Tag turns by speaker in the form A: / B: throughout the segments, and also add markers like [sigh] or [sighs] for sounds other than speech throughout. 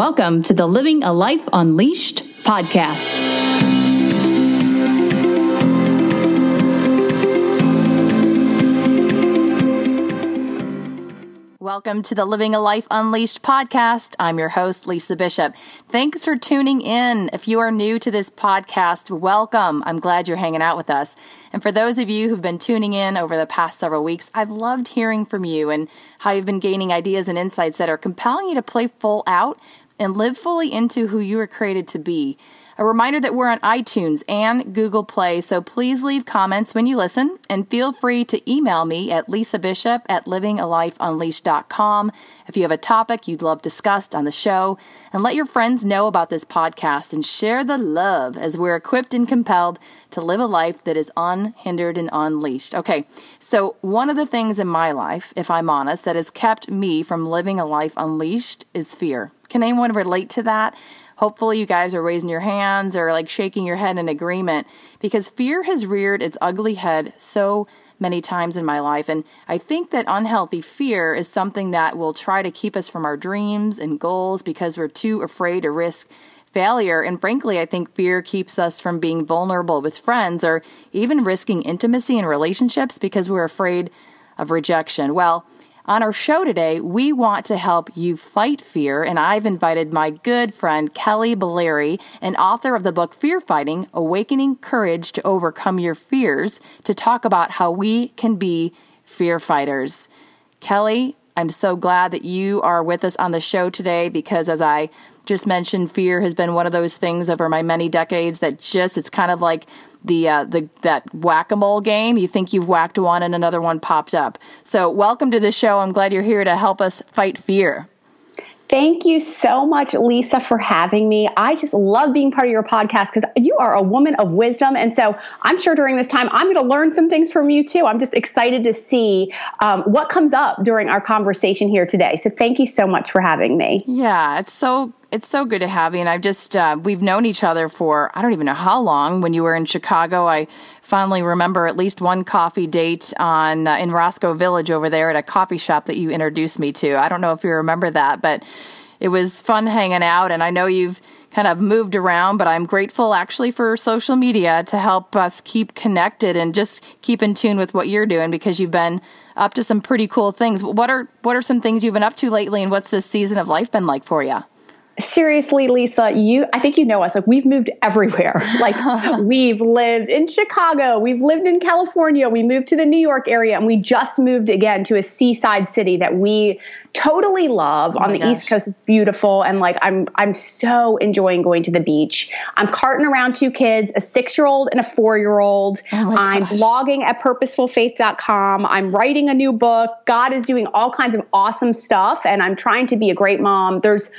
A: Welcome to the Living a Life Unleashed podcast. Welcome to the Living a Life Unleashed podcast. I'm your host, Lisa Bishop. Thanks for tuning in. If you are new to this podcast, welcome. I'm glad you're hanging out with us. And for those of you who've been tuning in over the past several weeks, I've loved hearing from you and how you've been gaining ideas and insights that are compelling you to play full out and live fully into who you were created to be. A reminder that we're on iTunes and Google Play, so please leave comments when you listen and feel free to email me at lisabishop at livingalifeunleashed.com if you have a topic you'd love discussed on the show. And let your friends know about this podcast and share the love as we're equipped and compelled to live a life that is unhindered and unleashed. Okay, so one of the things in my life, if I'm honest, that has kept me from living a life unleashed is fear. Can anyone relate to that? Hopefully, you guys are raising your hands or like shaking your head in agreement because fear has reared its ugly head so many times in my life. And I think that unhealthy fear is something that will try to keep us from our dreams and goals because we're too afraid to risk failure. And frankly, I think fear keeps us from being vulnerable with friends or even risking intimacy in relationships because we're afraid of rejection. Well, on our show today, we want to help you fight fear, and I've invited my good friend Kelly Balarie, an author of the book Fear Fighting Awakening Courage to Overcome Your Fears, to talk about how we can be fear fighters. Kelly, I'm so glad that you are with us on the show today because, as I just mentioned, fear has been one of those things over my many decades that just, it's kind of like the uh, the that whack a mole game. You think you've whacked one, and another one popped up. So, welcome to the show. I'm glad you're here to help us fight fear.
B: Thank you so much, Lisa, for having me. I just love being part of your podcast because you are a woman of wisdom. And so I'm sure during this time, I'm going to learn some things from you too. I'm just excited to see um, what comes up during our conversation here today. So thank you so much for having me.
A: Yeah, it's so it's so good to have you. And I've just, uh, we've known each other for, I don't even know how long. When you were in Chicago, I fondly remember at least one coffee date on, uh, in Roscoe Village over there at a coffee shop that you introduced me to. I don't know if you remember that, but it was fun hanging out. And I know you've kind of moved around, but I'm grateful actually for social media to help us keep connected and just keep in tune with what you're doing because you've been up to some pretty cool things. What are, what are some things you've been up to lately and what's this season of life been like for you?
B: Seriously lisa you i think you know us. Like we've moved everywhere. [laughs] Like we've lived in chicago. We've lived in california. We moved to the new york area and we just moved again to a seaside city that we totally love. Oh on the gosh. east coast it's beautiful and like i'm i'm so enjoying going to the beach. I'm carting around two kids a six year old and a four year old oh i'm blogging at purposefulfaith.com i'm writing a new book. God is doing all kinds of awesome stuff and i'm trying to be a great mom. There's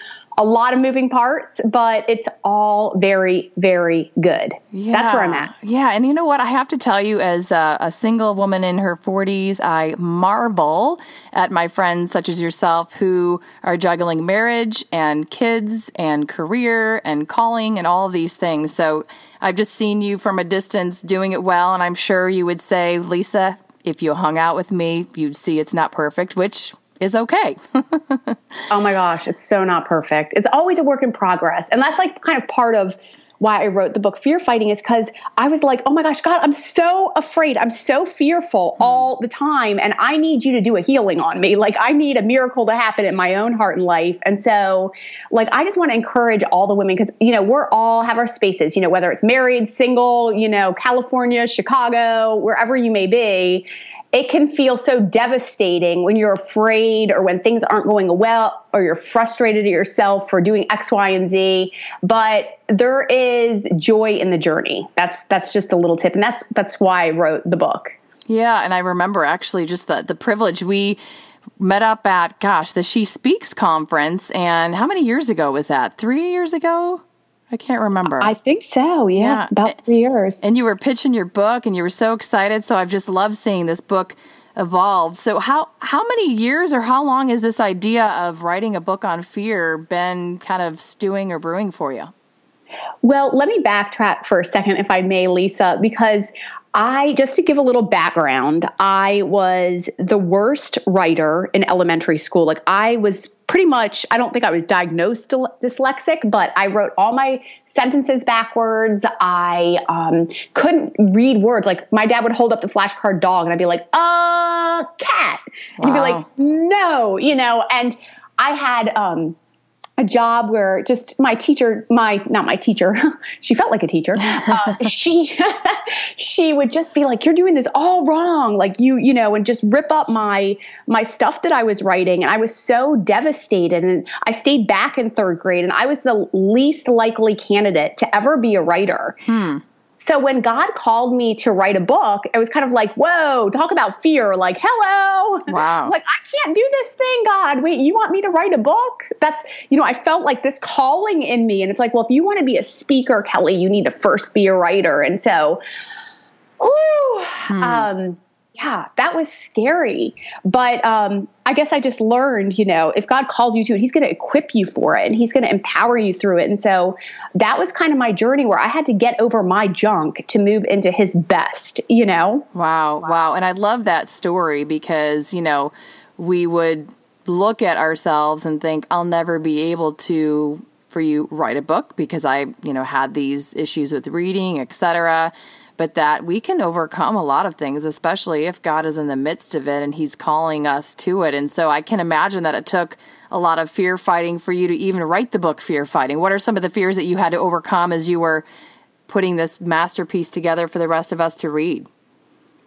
B: a lot of moving parts, but it's all very, very good. Yeah. That's where I'm at.
A: Yeah. And you know what? I have to tell you, as a, a, single woman in her 40s, I marvel at my friends such as yourself who are juggling marriage and kids and career and calling and all these things. So I've just seen you from a distance doing it well. And I'm sure you would say, Lisa, if you hung out with me, you'd see it's not perfect, which is okay. [laughs]
B: oh my gosh, it's so not perfect. It's always a work in progress. And that's like kind of part of why I wrote the book Fear Fighting is because I was like, oh my gosh, God, I'm so afraid. I'm so fearful hmm. all the time. And I need you to do a healing on me. Like, I need a miracle to happen in my own heart and life. And so, like, I just want to encourage all the women because, you know, we're all have our spaces, you know, whether it's married, single, you know, California, Chicago, wherever you may be it can feel so devastating when you're afraid or when things aren't going well or you're frustrated at yourself for doing X, Y, and Z. But there is joy in the journey. That's that's just a little tip, and that's that's why I wrote the book.
A: Yeah, and I remember actually just the the privilege we met up at gosh the She Speaks conference, and how many years ago was that? Three years ago. I can't remember.
B: I think so. Yeah, yeah. about three years.
A: And you were pitching your book, and you were so excited. So I've just loved seeing this book evolve. So how how many years or how long has this idea of writing a book on fear been kind of stewing or brewing for you?
B: Well, let me backtrack for a second, if I may, Lisa, because I, just to give a little background, I was the worst writer in elementary school. Like, I was pretty much, I don't think I was diagnosed dyslexic, but I wrote all my sentences backwards. I um, couldn't read words. Like, my dad would hold up the flashcard dog, and I'd be like, uh, cat. Wow. He'd be like, no, you know, and I had, um, a job where just my teacher, my not my teacher, [laughs] she felt like a teacher. [laughs] Uh, she [laughs] she would just be like, "You're doing this all wrong," like you you know, and just rip up my my stuff that I was writing. And I was so devastated. And I stayed back in third grade, and I was the least likely candidate to ever be a writer. Hmm. So when God called me to write a book, it was kind of like, whoa, talk about fear. Like, hello.
A: Wow. [laughs]
B: like, I can't do this thing, God. Wait, you want me to write a book? That's, you know, I felt like this calling in me. And it's like, well, if you want to be a speaker, Kelly, you need to first be a writer. And so, ooh, hmm. um, yeah, that was scary. But um, I guess I just learned, you know, if God calls you to it, He's going to equip you for it and He's going to empower you through it. And so that was kind of my journey where I had to get over my junk to move into His best, you know?
A: Wow, wow. And I love that story because, you know, we would look at ourselves and think, I'll never be able to for you write a book because I, you know, had these issues with reading, etc but that we can overcome a lot of things, especially if God is in the midst of it and He's calling us to it. And so I can imagine that it took a lot of fear fighting for you to even write the book, Fear Fighting. What are some of the fears that you had to overcome as you were putting this masterpiece together for the rest of us to read?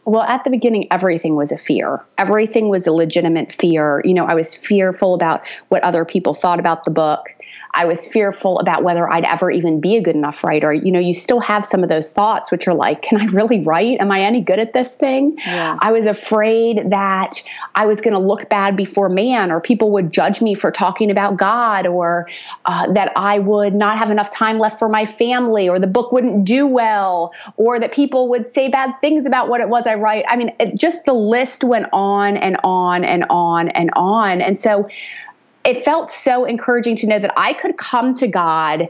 B: Well, at the beginning, everything was a fear. Everything was a legitimate fear. You know, I was fearful about what other people thought about the book. I was fearful about whether I'd ever even be a good enough writer. You know, you still have some of those thoughts, which are like, can I really write? Am I any good at this thing? Yeah. I was afraid that I was going to look bad before man, or people would judge me for talking about God, or uh, that I would not have enough time left for my family, or the book wouldn't do well, or that people would say bad things about what it was I write. I mean, it, just the list went on and on and on and on. And so, it felt so encouraging to know that I could come to God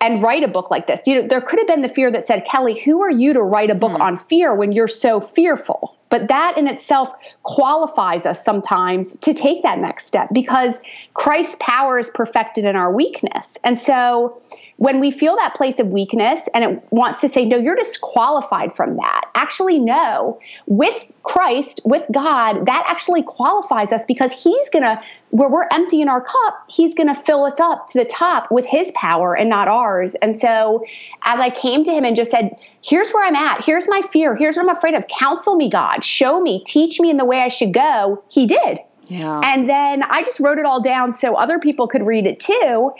B: and write a book like this. You know, there could have been the fear that said, Kelly, who are you to write a book mm. on fear when you're so fearful? But that in itself qualifies us sometimes to take that next step because Christ's power is perfected in our weakness. And so when we feel that place of weakness and it wants to say, no, you're disqualified from that, actually, no. With Christ, with God, that actually qualifies us because He's going to, where we're empty in our cup, He's going to fill us up to the top with His power and not ours. And so, as I came to Him and just said, here's where I'm at, here's my fear, here's what I'm afraid of, counsel me, God, show me, teach me in the way I should go, He did.
A: Yeah.
B: And then I just wrote it all down so other people could read it too.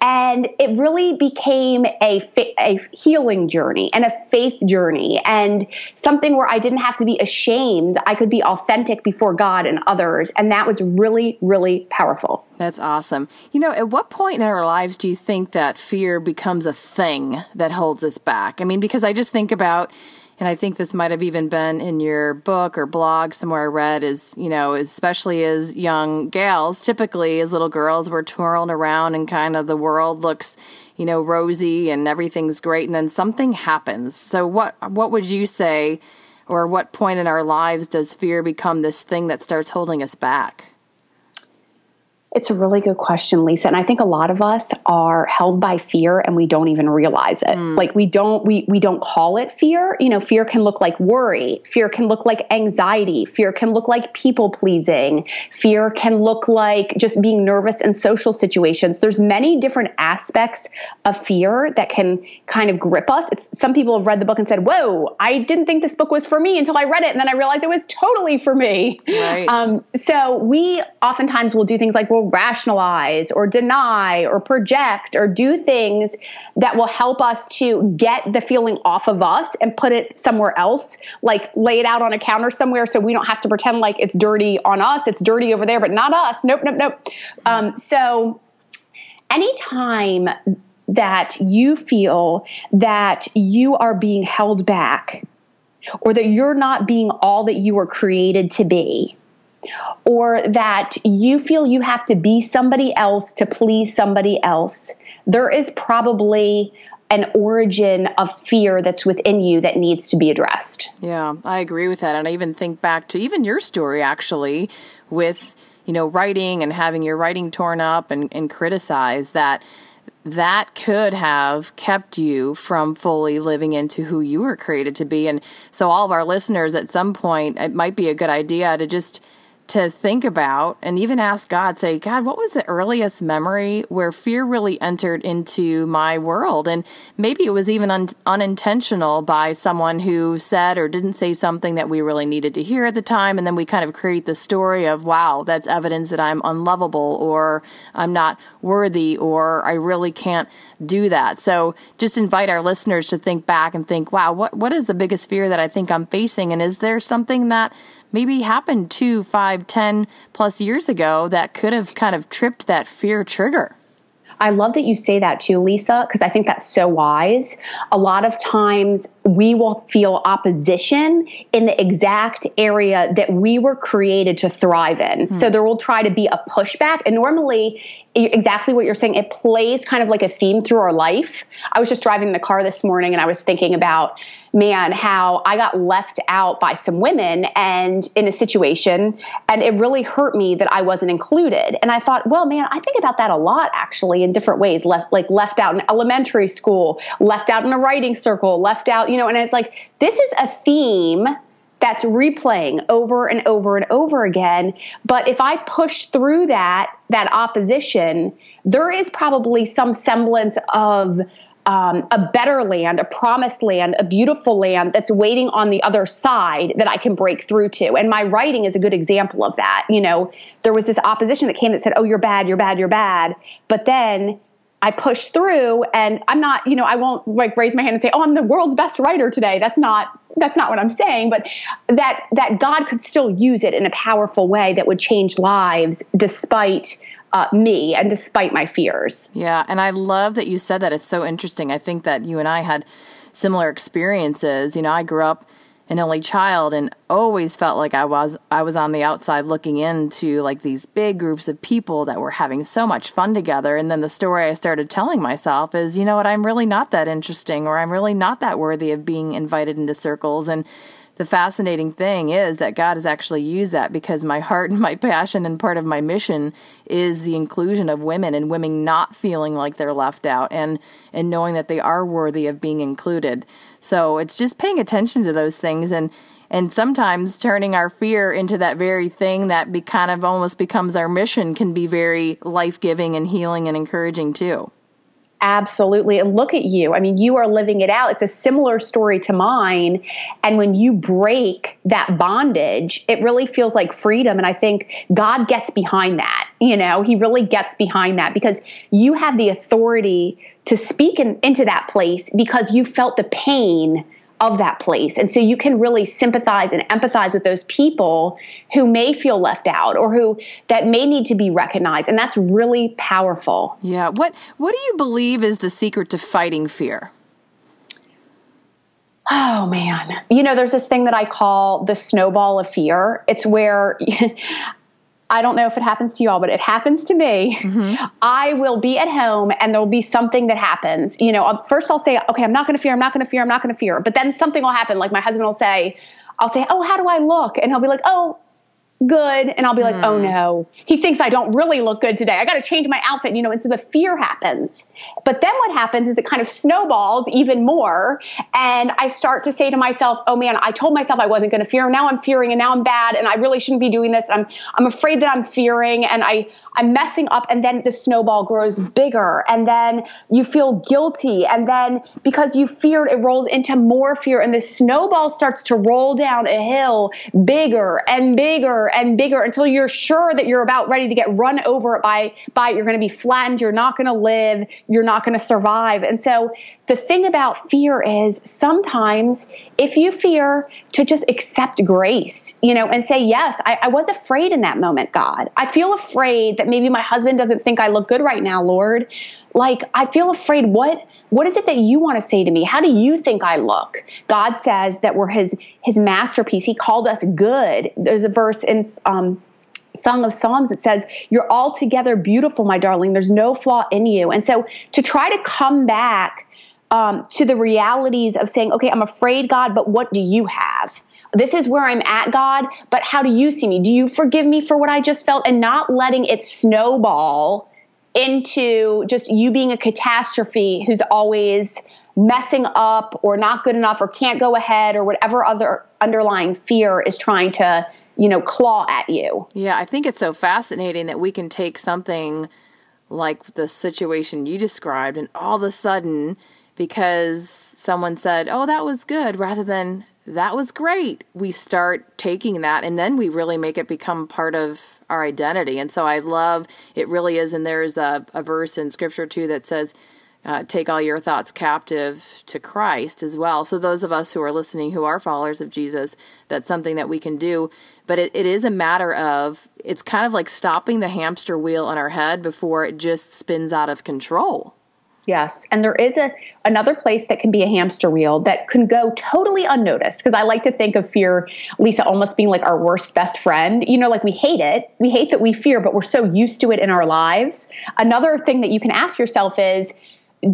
B: And it really became a, a healing journey and a faith journey and something where I didn't have to be ashamed. I could be authentic before God and others. And that was really, really powerful.
A: That's awesome. You know, at what point in our lives do you think that fear becomes a thing that holds us back? I mean, because I just think about, and I think this might have even been in your book or blog somewhere I read is, you know, especially as young gals, typically as little girls, we're twirling around and kind of the world looks, you know, rosy and everything's great. And then something happens. So what, what would you say, or what point in our lives does fear become this thing that starts holding us back?
B: It's a really good question, Lisa. And I think a lot of us are held by fear and we don't even realize it. Mm. Like we don't we we don't call it fear. You know, fear can look like worry, fear can look like anxiety, fear can look like people pleasing, fear can look like just being nervous in social situations. There's many different aspects of fear that can kind of grip us. It's some people have read the book and said, "Whoa, I didn't think this book was for me until I read it and then I realized it was totally for me."
A: Right.
B: Um, so we oftentimes will do things like will rationalize or deny or project or do things that will help us to get the feeling off of us and put it somewhere else, like lay it out on a counter somewhere so we don't have to pretend like it's dirty on us, it's dirty over there, but not us. Nope, nope, nope. Um, so anytime that you feel that you are being held back or that you're not being all that you were created to be, or that you feel you have to be somebody else to please somebody else, there is probably an origin of fear that's within you that needs to be addressed.
A: Yeah, I agree with that. And I even think back to even your story actually with, you know, writing and having your writing torn up and, and criticized that that could have kept you from fully living into who you were created to be. And so, all of our listeners, at some point, it might be a good idea to just to think about and even ask God, say, God, what was the earliest memory where fear really entered into my world? And maybe it was even un- unintentional by someone who said or didn't say something that we really needed to hear at the time. And then we kind of create the story of, wow, that's evidence that I'm unlovable or I'm not worthy or I really can't do that. So just invite our listeners to think back and think, wow, what, what is the biggest fear that I think I'm facing? And is there something that maybe happened two, five, ten plus years ago that could have kind of tripped that fear trigger.
B: I love that you say that too, Lisa, because I think that's so wise. A lot of times we will feel opposition in the exact area that we were created to thrive in. Hmm. So there will try to be a pushback. And normally, exactly what you're saying, it plays kind of like a theme through our life. I was just driving the car this morning and I was thinking about man, how I got left out by some women and in a situation, and it really hurt me that I wasn't included. And I thought, well, man, I think about that a lot actually in different ways. Left like left out in elementary school, left out in a writing circle, left out, you know, and it's like this is a theme that's replaying over and over and over again. But if I push through that that opposition, there is probably some semblance of um, a better land, a promised land, a beautiful land that's waiting on the other side that I can break through to. And my writing is a good example of that. You know, there was this opposition that came that said, "Oh, you're bad, you're bad, you're bad," but then I pushed through, and I'm not, you know, I won't like raise my hand and say, "Oh, I'm the world's best writer today." That's not that's not what I'm saying, but that that God could still use it in a powerful way that would change lives despite uh, me and despite my fears.
A: Yeah, and I love that you said that. It's so interesting. I think that you and I had similar experiences. You know, I grew up an only child and always felt like I was I was on the outside looking into like these big groups of people that were having so much fun together and then the story I started telling myself is you know what I'm really not that interesting or I'm really not that worthy of being invited into circles and the fascinating thing is that God has actually used that because my heart and my passion and part of my mission is the inclusion of women and women not feeling like they're left out and and knowing that they are worthy of being included. So it's just paying attention to those things and and sometimes turning our fear into that very thing that be kind of almost becomes our mission can be very life-giving and healing and encouraging too.
B: Absolutely. And look at you. I mean, you are living it out. It's a similar story to mine. And when you break that bondage, it really feels like freedom. And I think God gets behind that. You know, He really gets behind that because you have the authority to speak in, into that place because you felt the pain of that place. And so you can really sympathize and empathize with those people who may feel left out or who that may need to be recognized. And that's really powerful.
A: Yeah. What what do you believe is the secret to fighting fear?
B: Oh man. You know, there's this thing that I call the snowball of fear. It's where [laughs] I don't know if it happens to you all, but it happens to me. Mm-hmm. I will be at home and there'll be something that happens. You know, first I'll say, okay, I'm not going to fear, I'm not going to fear, I'm not going to fear. But then something will happen. Like my husband will say, I'll say, oh, how do I look? And he'll be like, oh, good and I'll be like, mm. oh hmm. no, he thinks I don't really look good today. I got to change my outfit, you know, and so the fear happens. But then what happens is it kind of snowballs even more. And I start to say to myself, oh man, I told myself I wasn't going to fear. Now I'm fearing and now I'm bad and I really shouldn't be doing this. I'm, I'm afraid that I'm fearing and I, I'm messing up. And then the snowball grows bigger and then you feel guilty. And then because you feared, it rolls into more fear and the snowball starts to roll down a hill bigger and bigger and bigger until you're sure that you're about ready to get run over by by you're going to be flattened you're not going to live you're not going to survive. And so the thing about fear is sometimes if you fear to just accept grace you know and say yes I, I was afraid in that moment god. I feel afraid that maybe my husband doesn't think i look good right now lord. Like i feel afraid what what is it that you want to say to me how do you think i look god says that we're his his masterpiece he called us good there's a verse in um, Song of Psalms, it says, You're altogether beautiful, my darling. There's no flaw in you. And so to try to come back um, to the realities of saying, okay, I'm afraid, God, but what do you have? This is where I'm at, God, but how do you see me? Do you forgive me for what I just felt? And not letting it snowball into just you being a catastrophe who's always messing up or not good enough or can't go ahead or whatever other underlying fear is trying to, you know, claw at you.
A: Yeah, I think it's so fascinating that we can take something like the situation you described and all of a sudden because someone said, "Oh, that was good," rather than that was great. We start taking that and then we really make it become part of our identity. And so I love it really is. And there's a, a verse in scripture too that says, uh, take all your thoughts captive to Christ as well. So, those of us who are listening who are followers of Jesus, that's something that we can do. But it, it is a matter of, it's kind of like stopping the hamster wheel on our head before it just spins out of control.
B: Yes, and there is a another place that can be a hamster wheel that can go totally unnoticed because I like to think of fear, Lisa, almost being like our worst best friend. You know, like we hate it, we hate that we fear, but we're so used to it in our lives. Another thing that you can ask yourself is,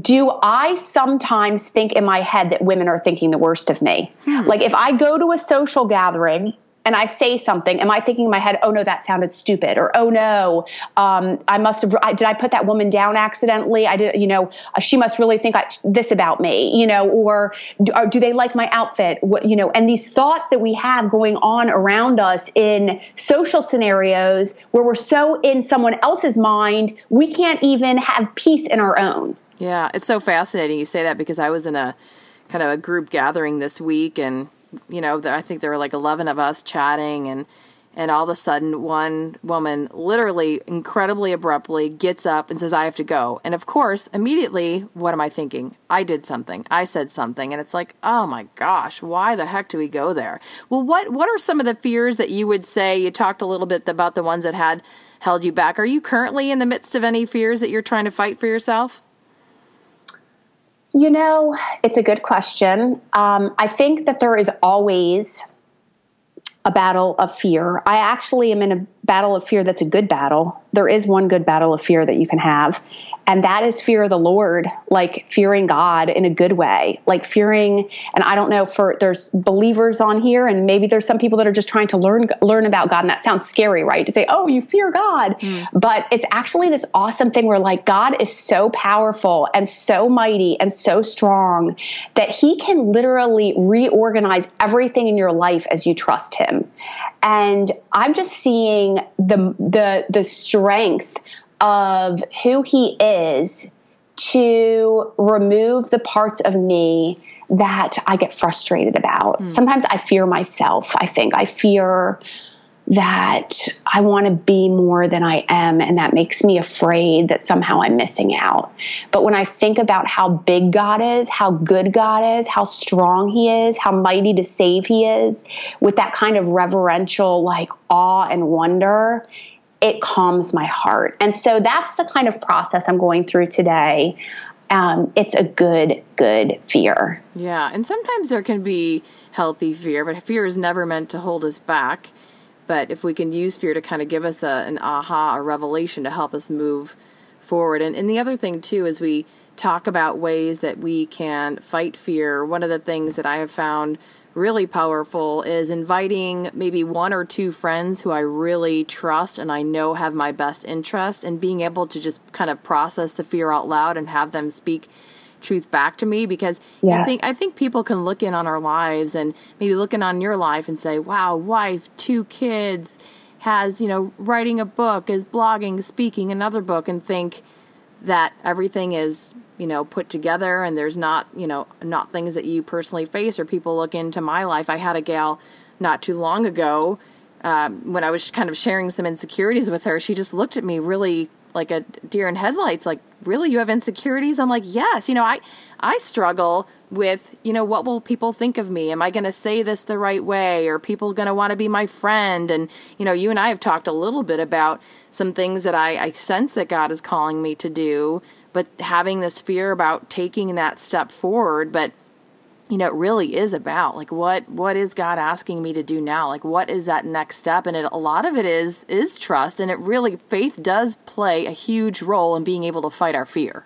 B: do I sometimes think in my head that women are thinking the worst of me? Hmm. Like if I go to a social gathering and I say something, am I thinking in my head, oh no, that sounded stupid, or oh no, um, I must have, I, did I put that woman down accidentally? I did, you know, uh, she must really think I, this about me, you know, or do, or do, they like my outfit? What, you know, and these thoughts that we have going on around us in social scenarios where we're so in someone else's mind, we can't even have peace in our own.
A: Yeah, it's so fascinating you say that because I was in a kind of a group gathering this week and you know, I think there were like 11 of us chatting and and all of a sudden one woman literally incredibly abruptly gets up and says i have to go. And of course immediately what am i thinking? I did something. I said something. And it's like oh my gosh why the heck do we go there? Well what what are some of the fears that you would say? You talked a little bit about the ones that had held you back. Are you currently in the midst of any fears that you're trying to fight for yourself
B: you know, it's a good question. Um, I think that there is always a battle of fear. I actually am in a battle of fear that's a good battle. There is one good battle of fear that you can have, and that is fear of the Lord, like fearing God in a good way, like fearing. And I don't know for there's believers on here, and maybe there's some people that are just trying to learn learn about God, and that sounds scary, right? To say, oh, you fear God, mm. but it's actually this awesome thing where like God is so powerful and so mighty and so strong that He can literally reorganize everything in your life as you trust Him. And I'm just seeing the the the strength of who he is to remove the parts of me that I get frustrated about. Mm. Sometimes I fear myself. I think I fear that I want to be more than I am, and that makes me afraid that somehow I'm missing out. But when I think about how big God is, how good God is, how strong He is, how mighty to save He is, with that kind of reverential, like awe and wonder, it calms my heart. And so that's the kind of process I'm going through today. Um, it's a good, good fear.
A: Yeah. And sometimes there can be healthy fear, but fear is never meant to hold us back. But if we can use fear to kind of give us a, an aha a revelation to help us move forward. And, and the other thing, too, is we talk about ways that we can fight fear. One of the things that I have found really powerful is inviting maybe one or two friends who I really trust and I know have my best interest and being able to just kind of process the fear out loud and have them speak truth back to me because yes. I think I think people can look in on our lives and maybe looking on your life and say, "Wow, wife, two kids, has, you know, writing a book, is blogging, speaking another book and think that everything is you know put together and there's not you know not things that you personally face or people look into my life. I had a gal not too long ago um, when i was kind of sharing some insecurities with her she just looked at me really like a deer in headlights like really? You have insecurities? I'm like yes. You know i i struggle with you know what will people think of me? Am i going to say this the right way? Are people going to want to be my friend? And you know you and i have talked a little bit about some things that I, I sense that god is calling me to do but having this fear about taking that step forward but you know it really is about like what what is god asking me to do now like what is that next step and it, a lot of it is is trust and it really faith does play a huge role in being able to fight our fear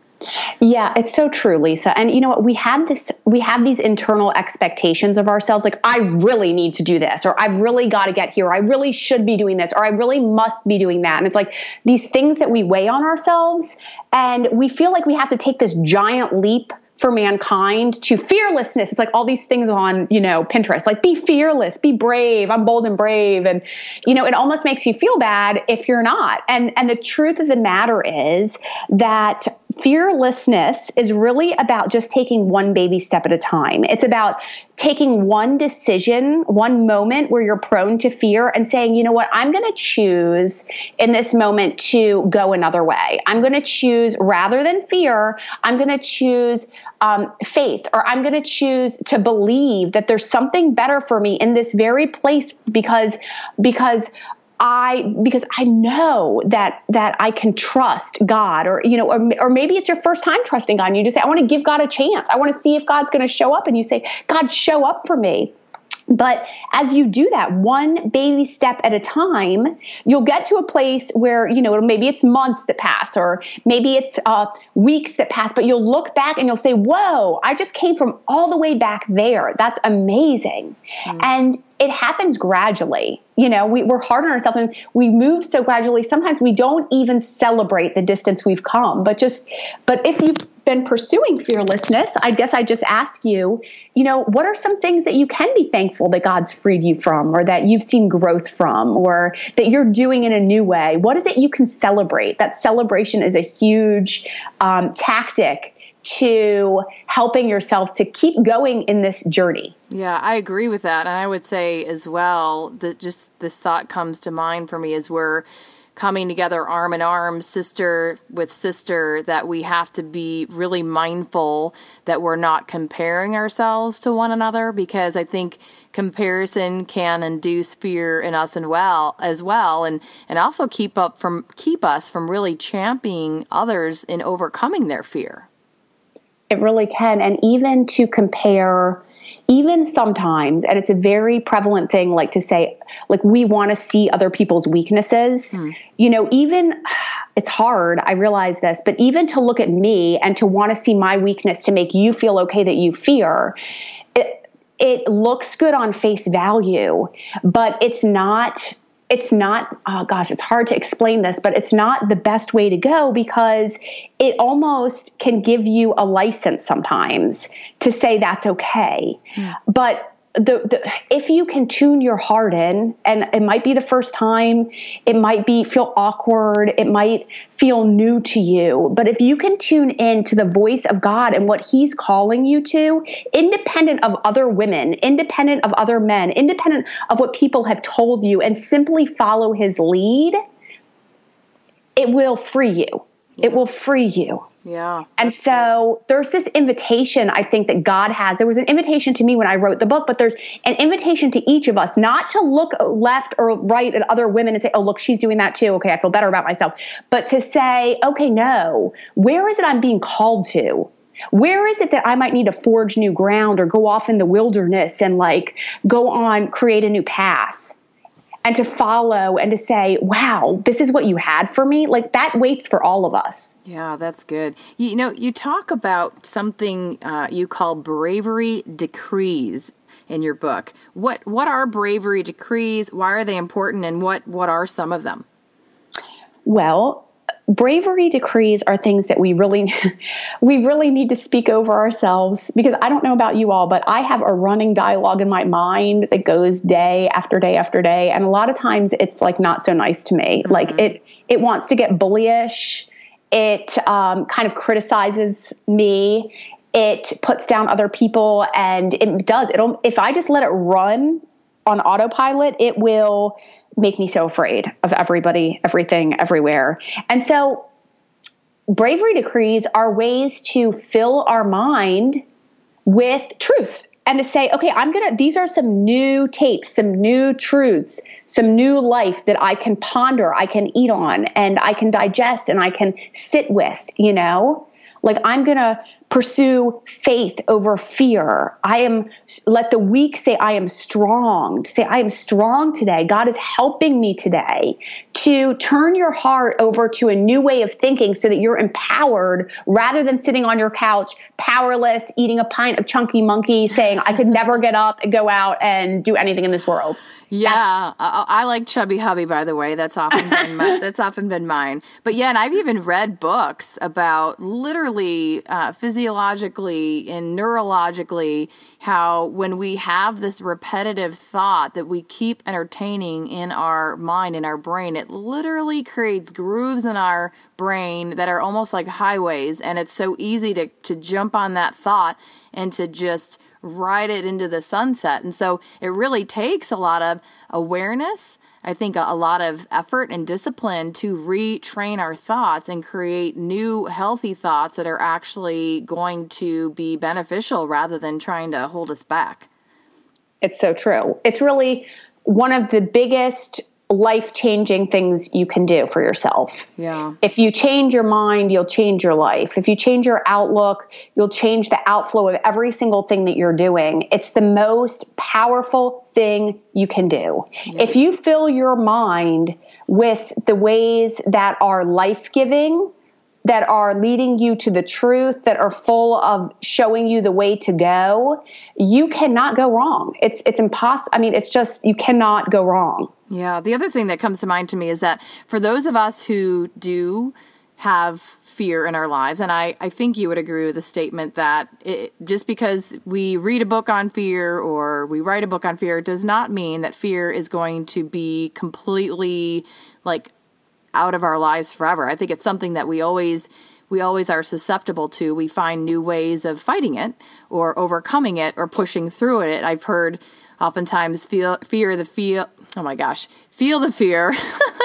B: Yeah, it's so true, Lisa. And you know what? We have this, we have these internal expectations of ourselves. Like, I really need to do this, or I've really got to get here. I really should be doing this, or I really must be doing that. And it's like these things that we weigh on ourselves, and we feel like we have to take this giant leap for mankind to fearlessness. It's like all these things on, you know, Pinterest, like be fearless, be brave, I'm bold and brave. And, you know, it almost makes you feel bad if you're not. And and the truth of the matter is that fearlessness is really about just taking one baby step at a time. It's about taking one decision, one moment where you're prone to fear and saying, you know what, I'm going to choose in this moment to go another way. I'm going to choose rather than fear, I'm going to choose um, faith or I'm going to choose to believe that there's something better for me in this very place because because I because I know that that I can trust God or you know or, or maybe it's your first time trusting God and you just say I want to give God a chance. I want to see if God's going to show up and you say God show up for me. But as you do that one baby step at a time, you'll get to a place where, you know, maybe it's months that pass or maybe it's uh, weeks that pass, but you'll look back and you'll say, whoa, I just came from all the way back there. That's amazing. Mm. And it happens gradually. You know, we, we're hard on ourselves and we move so gradually. Sometimes we don't even celebrate the distance we've come. But just, but if you've been pursuing fearlessness, I guess I just ask you, you know, what are some things that you can be thankful that God's freed you from or that you've seen growth from or that you're doing in a new way? What is it you can celebrate? That celebration is a huge um, tactic to helping yourself to keep going in this journey.
A: Yeah, I agree with that. And I would say as well that just this thought comes to mind for me as we're coming together arm in arm, sister with sister, that we have to be really mindful that we're not comparing ourselves to one another because I think comparison can induce fear in us and well as well and and also keep up from keep us from really championing others in overcoming their fear.
B: It really can. And even to compare, even sometimes, and it's a very prevalent thing, like to say, like, we want to see other people's weaknesses. Mm. You know, even [sighs] it's hard, I realize this, but even to look at me and to want to see my weakness to make you feel okay that you fear, it, it looks good on face value, but it's not it's not oh gosh it's hard to explain this but it's not the best way to go because it almost can give you a license sometimes to say that's okay yeah. but the, the, if you can tune your heart in and it might be the first time it might be feel awkward it might feel new to you but if you can tune in to the voice of god and what he's calling you to independent of other women independent of other men independent of what people have told you and simply follow his lead it will free you. It will free you
A: yeah.
B: And so there's this invitation I think that God has. There was an invitation to me when I wrote the book, but there's an invitation to each of us not to look left or right at other women and say, oh, look, she's doing that too. Okay, I feel better about myself. But to say, okay, no, where is it I'm being called to? Where is it that I might need to forge new ground or go off in the wilderness and like go on, create a new path? And to follow and to say, wow, this is what you had for me, like that waits for all of us.
A: Yeah, that's good. You, know, you talk about something uh, you call bravery decrees in your book. What what are bravery decrees? Why are they important and what what are some of them?
B: Well, bravery decrees are things that we really [laughs] we really need to speak over ourselves because I don't know about you all but I have a running dialogue in my mind that goes day after day after day. And a lot of times it's like not so nice to me. Mm-hmm. like it it wants to get bullyish. It um, kind of criticizes me. It puts down other people and it does. It'll if I just let it run on autopilot it will make me so afraid of everybody, everything, everywhere. And so bravery decrees are ways to fill our mind with truth and to say, okay, I'm to, these are some new tapes, some new truths, some new life that I can ponder, I can eat on, and I can digest and I can sit with, you know? Like I'm to pursue faith over fear. I am, let the weak say, I am strong. Say, I am strong today. God is helping me today to turn your heart over to a new way of thinking so that you're empowered rather than sitting on your couch, powerless, eating a pint of chunky monkey, saying, I could never get up and go out and do anything in this world.
A: Yeah, I, I, like Chubby Hubby. By the way, that's often been my, [laughs] that's often been mine. But yeah, and I've even read books about literally uh, physiologically and neurologically how when we have this repetitive thought that we keep entertaining in our mind in our brain, it literally creates grooves in our brain that are almost like highways, and it's so easy to to jump on that thought and to just ride it into the sunset. And so it really takes a lot of awareness. I think a, lot of effort and discipline to retrain our thoughts and create new healthy thoughts that are actually going to be beneficial rather than trying to hold us back.
B: It's so true. It's really one of the biggest life changing things you can do for yourself.
A: Yeah.
B: If you change your mind, you'll change your life. If you change your outlook, you'll change the outflow of every single thing that you're doing. It's the most powerful thing you can do. Yeah. If you fill your mind with the ways that are life giving, that are leading you to the truth, that are full of showing you the way to go, you cannot go wrong. It's it's impossible. I mean, it's just you cannot go wrong.
A: Yeah. The other thing that comes to mind to me is that for those of us who do have fear in our lives, and I, I think you would agree with the statement that it, just because we read a book on fear or we write a book on fear does not mean that fear is going to be completely like out of our lives forever. I think it's something that we always we always are susceptible to. We find new ways of fighting it or overcoming it or pushing through it. I've heard oftentimes feel fear the feel oh my gosh feel the fear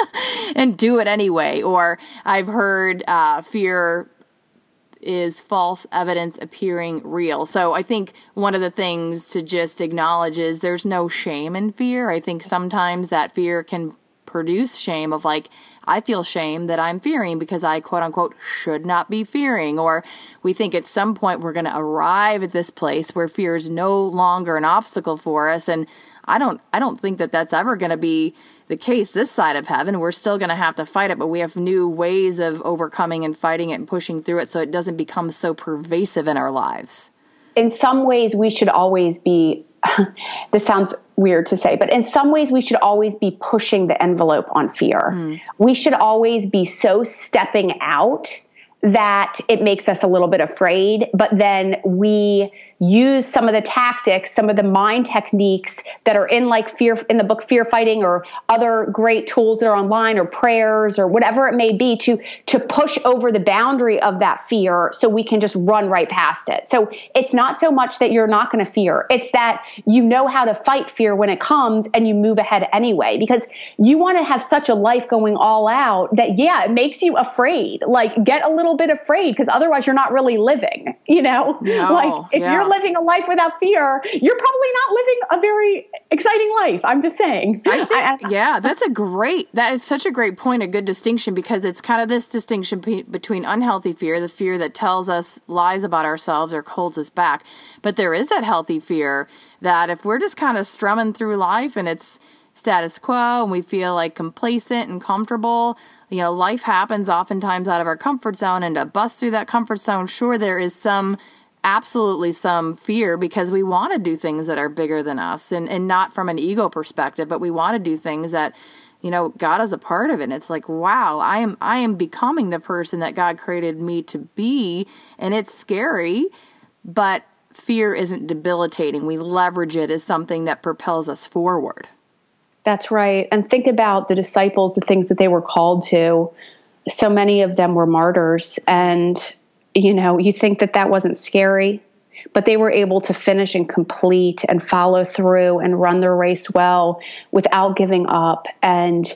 A: [laughs] and do it anyway or i've heard uh, fear is false evidence appearing real so i think one of the things to just acknowledge is there's no shame in fear i think sometimes that fear can produce shame of like, I feel shame that I'm fearing because I quote unquote should not be fearing. Or we think at some point we're going to arrive at this place where fear is no longer an obstacle for us. And I don't, I don't think that that's ever going to be the case this side of heaven. We're still going to have to fight it, but we have new ways of overcoming and fighting it and pushing through it so it doesn't become so pervasive in our lives.
B: In some ways, we should always be [laughs] this sounds weird to say, but in some ways, we should always be pushing the envelope on fear. Mm. We should always be so stepping out that it makes us a little bit afraid, but then we use some of the tactics, some of the mind techniques that are in like fear in the book Fear Fighting or other great tools that are online or prayers or whatever it may be to to push over the boundary of that fear so we can just run right past it. So it's not so much that you're not going to fear. It's that you know how to fight fear when it comes and you move ahead anyway because you want to have such a life going all out that yeah, it makes you afraid. Like get a little bit afraid because otherwise you're not really living, you know?
A: No, [laughs]
B: like if
A: yeah.
B: you're living a life without fear, you're probably not living a very exciting life. I'm just saying.
A: I think, [laughs] I, I, yeah, that's a great, that is such a great point, a good distinction because it's kind of this distinction between unhealthy fear, the fear that tells us lies about ourselves or holds us back. But there is that healthy fear that if we're just kind of strumming through life and it's status quo and we feel like complacent and comfortable, you know, life happens oftentimes out of our comfort zone and to bust through that comfort zone, sure, there is some absolutely some fear because we want to do things that are bigger than us and, and not from an ego perspective, but we want to do things that, you know, God is a part of it. And it's like, wow, I am I am becoming the person that God created me to be. And it's scary, but fear isn't debilitating. We leverage it as something that propels us forward.
B: That's right. And think about the disciples, the things that they were called to. So many of them were martyrs and you know, you think that that wasn't scary, but they were able to finish and complete and follow through and run their race well without giving up. And,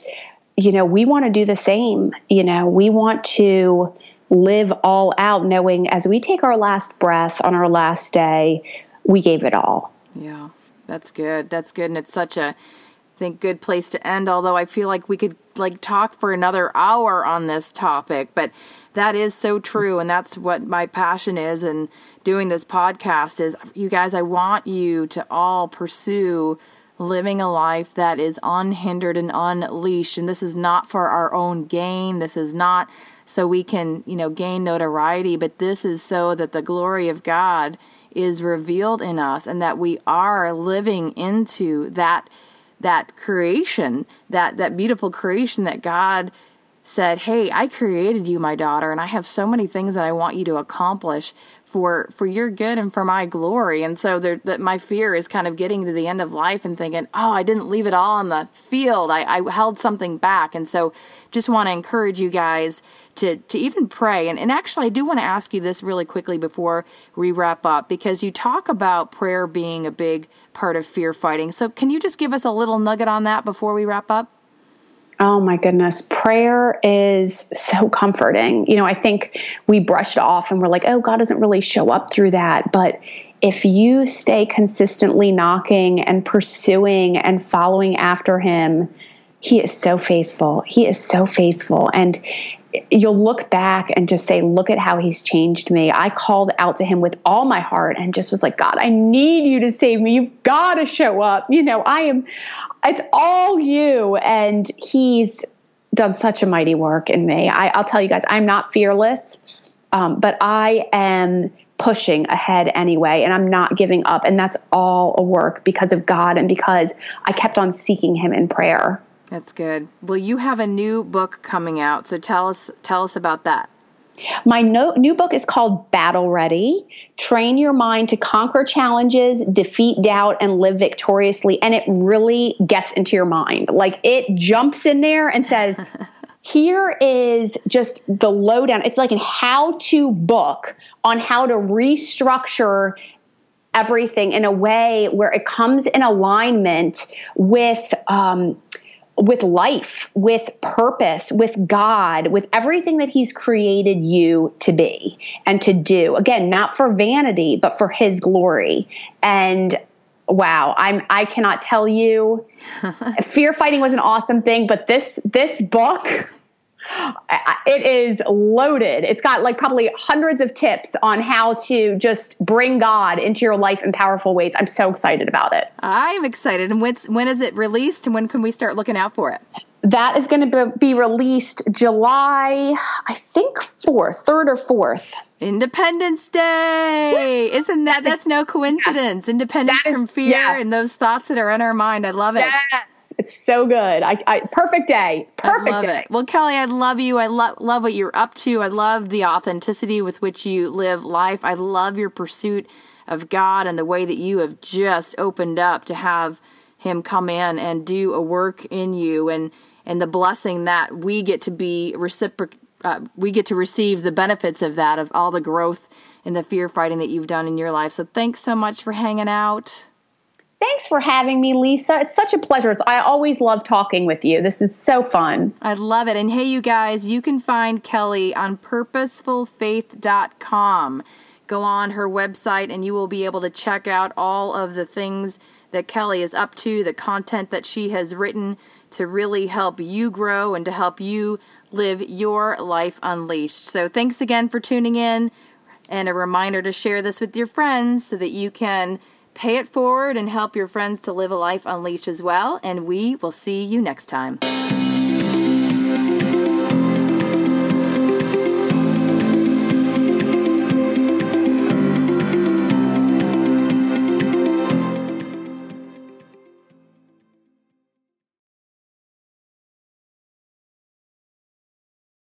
B: you know, we want to do the same. You know, we want to live all out knowing as we take our last breath on our last day, we gave it all.
A: Yeah, that's good. That's good. And it's such a, think good place to end although i feel like we could like talk for another hour on this topic but that is so true and that's what my passion is and doing this podcast is you guys i want you to all pursue living a life that is unhindered and unleashed and this is not for our own gain this is not so we can you know gain notoriety but this is so that the glory of god is revealed in us and that we are living into that that creation, that that beautiful creation that God said, "Hey, I created you, my daughter, and I have so many things that I want you to accomplish for for your good and for my glory." And so there, that my fear is kind of getting to the end of life and thinking, "Oh, I didn't leave it all on the field. I, I held something back." And so, just want to encourage you guys to to even pray. And, and actually, I do want to ask you this really quickly before we wrap up because you talk about prayer being a big part of fear fighting. So, can you just give us a little nugget on that before we wrap up?
B: Oh my goodness. Prayer is so comforting. You know, I think we brush it off and we're like, oh, God doesn't really show up through that. But if you stay consistently knocking and pursuing and following after Him, He is so faithful. He is so faithful. And you'll look back and just say, Look at how he's changed me. I called out to him with all my heart and just was like, God, I need you to save me. You've got to show up. You know, I am, it's all you. And he's done such a mighty work in me. I, will tell you guys, I'm not fearless, um, but I am pushing ahead anyway, and I'm not giving up. And that's all a work because of God and because I kept on seeking him in prayer.
A: That's good. Well, you have a new book coming out, so tell us tell us about that.
B: My no, new book is called Battle Ready Train Your Mind to Conquer Challenges, Defeat Doubt, and Live Victoriously. And it really gets into your mind. Like it jumps in there and says, [laughs] Here is just the lowdown. It's like a how to book on how to restructure everything in a way where it comes in alignment with. Um, with life, with purpose, with God, with everything that He's created you to be and to do. Again, not for vanity, but for His glory. And wow, I'm I cannot tell you. [laughs] fear fighting was an awesome thing, but this this book it is loaded. It's got like probably hundreds of tips on how to just bring God into your life in powerful ways. I'm so excited about it.
A: I'm excited. And when's, when is it released and when can we start looking out for it?
B: That is going to be released July, I think 4th, 3rd or 4th.
A: Independence Day. Isn't that that's no coincidence. Independence is, from fear yes. and those thoughts that are in our mind. I love it.
B: Yes. It's so good. I, I perfect day. Perfect
A: I
B: day.
A: It. Well, Kelly, I love you. I lo- love what you're up to. I love the authenticity with which you live life. I love your pursuit of God and the way that you have just opened up to have Him come in and do a work in you, and and the blessing that we get to be reciproc. Uh, we get to receive the benefits of that, of all the growth and the fear fighting that you've done in your life. So, thanks so much for hanging out.
B: Thanks for having me, Lisa. It's such a pleasure. I always love talking with you. This is so fun.
A: I love it. And hey, you guys, you can find Kelly on purposefulfaith.com. Go on her website and you will be able to check out all of the things that Kelly is up to, the content that she has written to really help you grow and to help you live your life unleashed. So, thanks again for tuning in. And a reminder to share this with your friends so that you can Pay it forward and help your friends to live a life unleashed as well. And we will see you next time.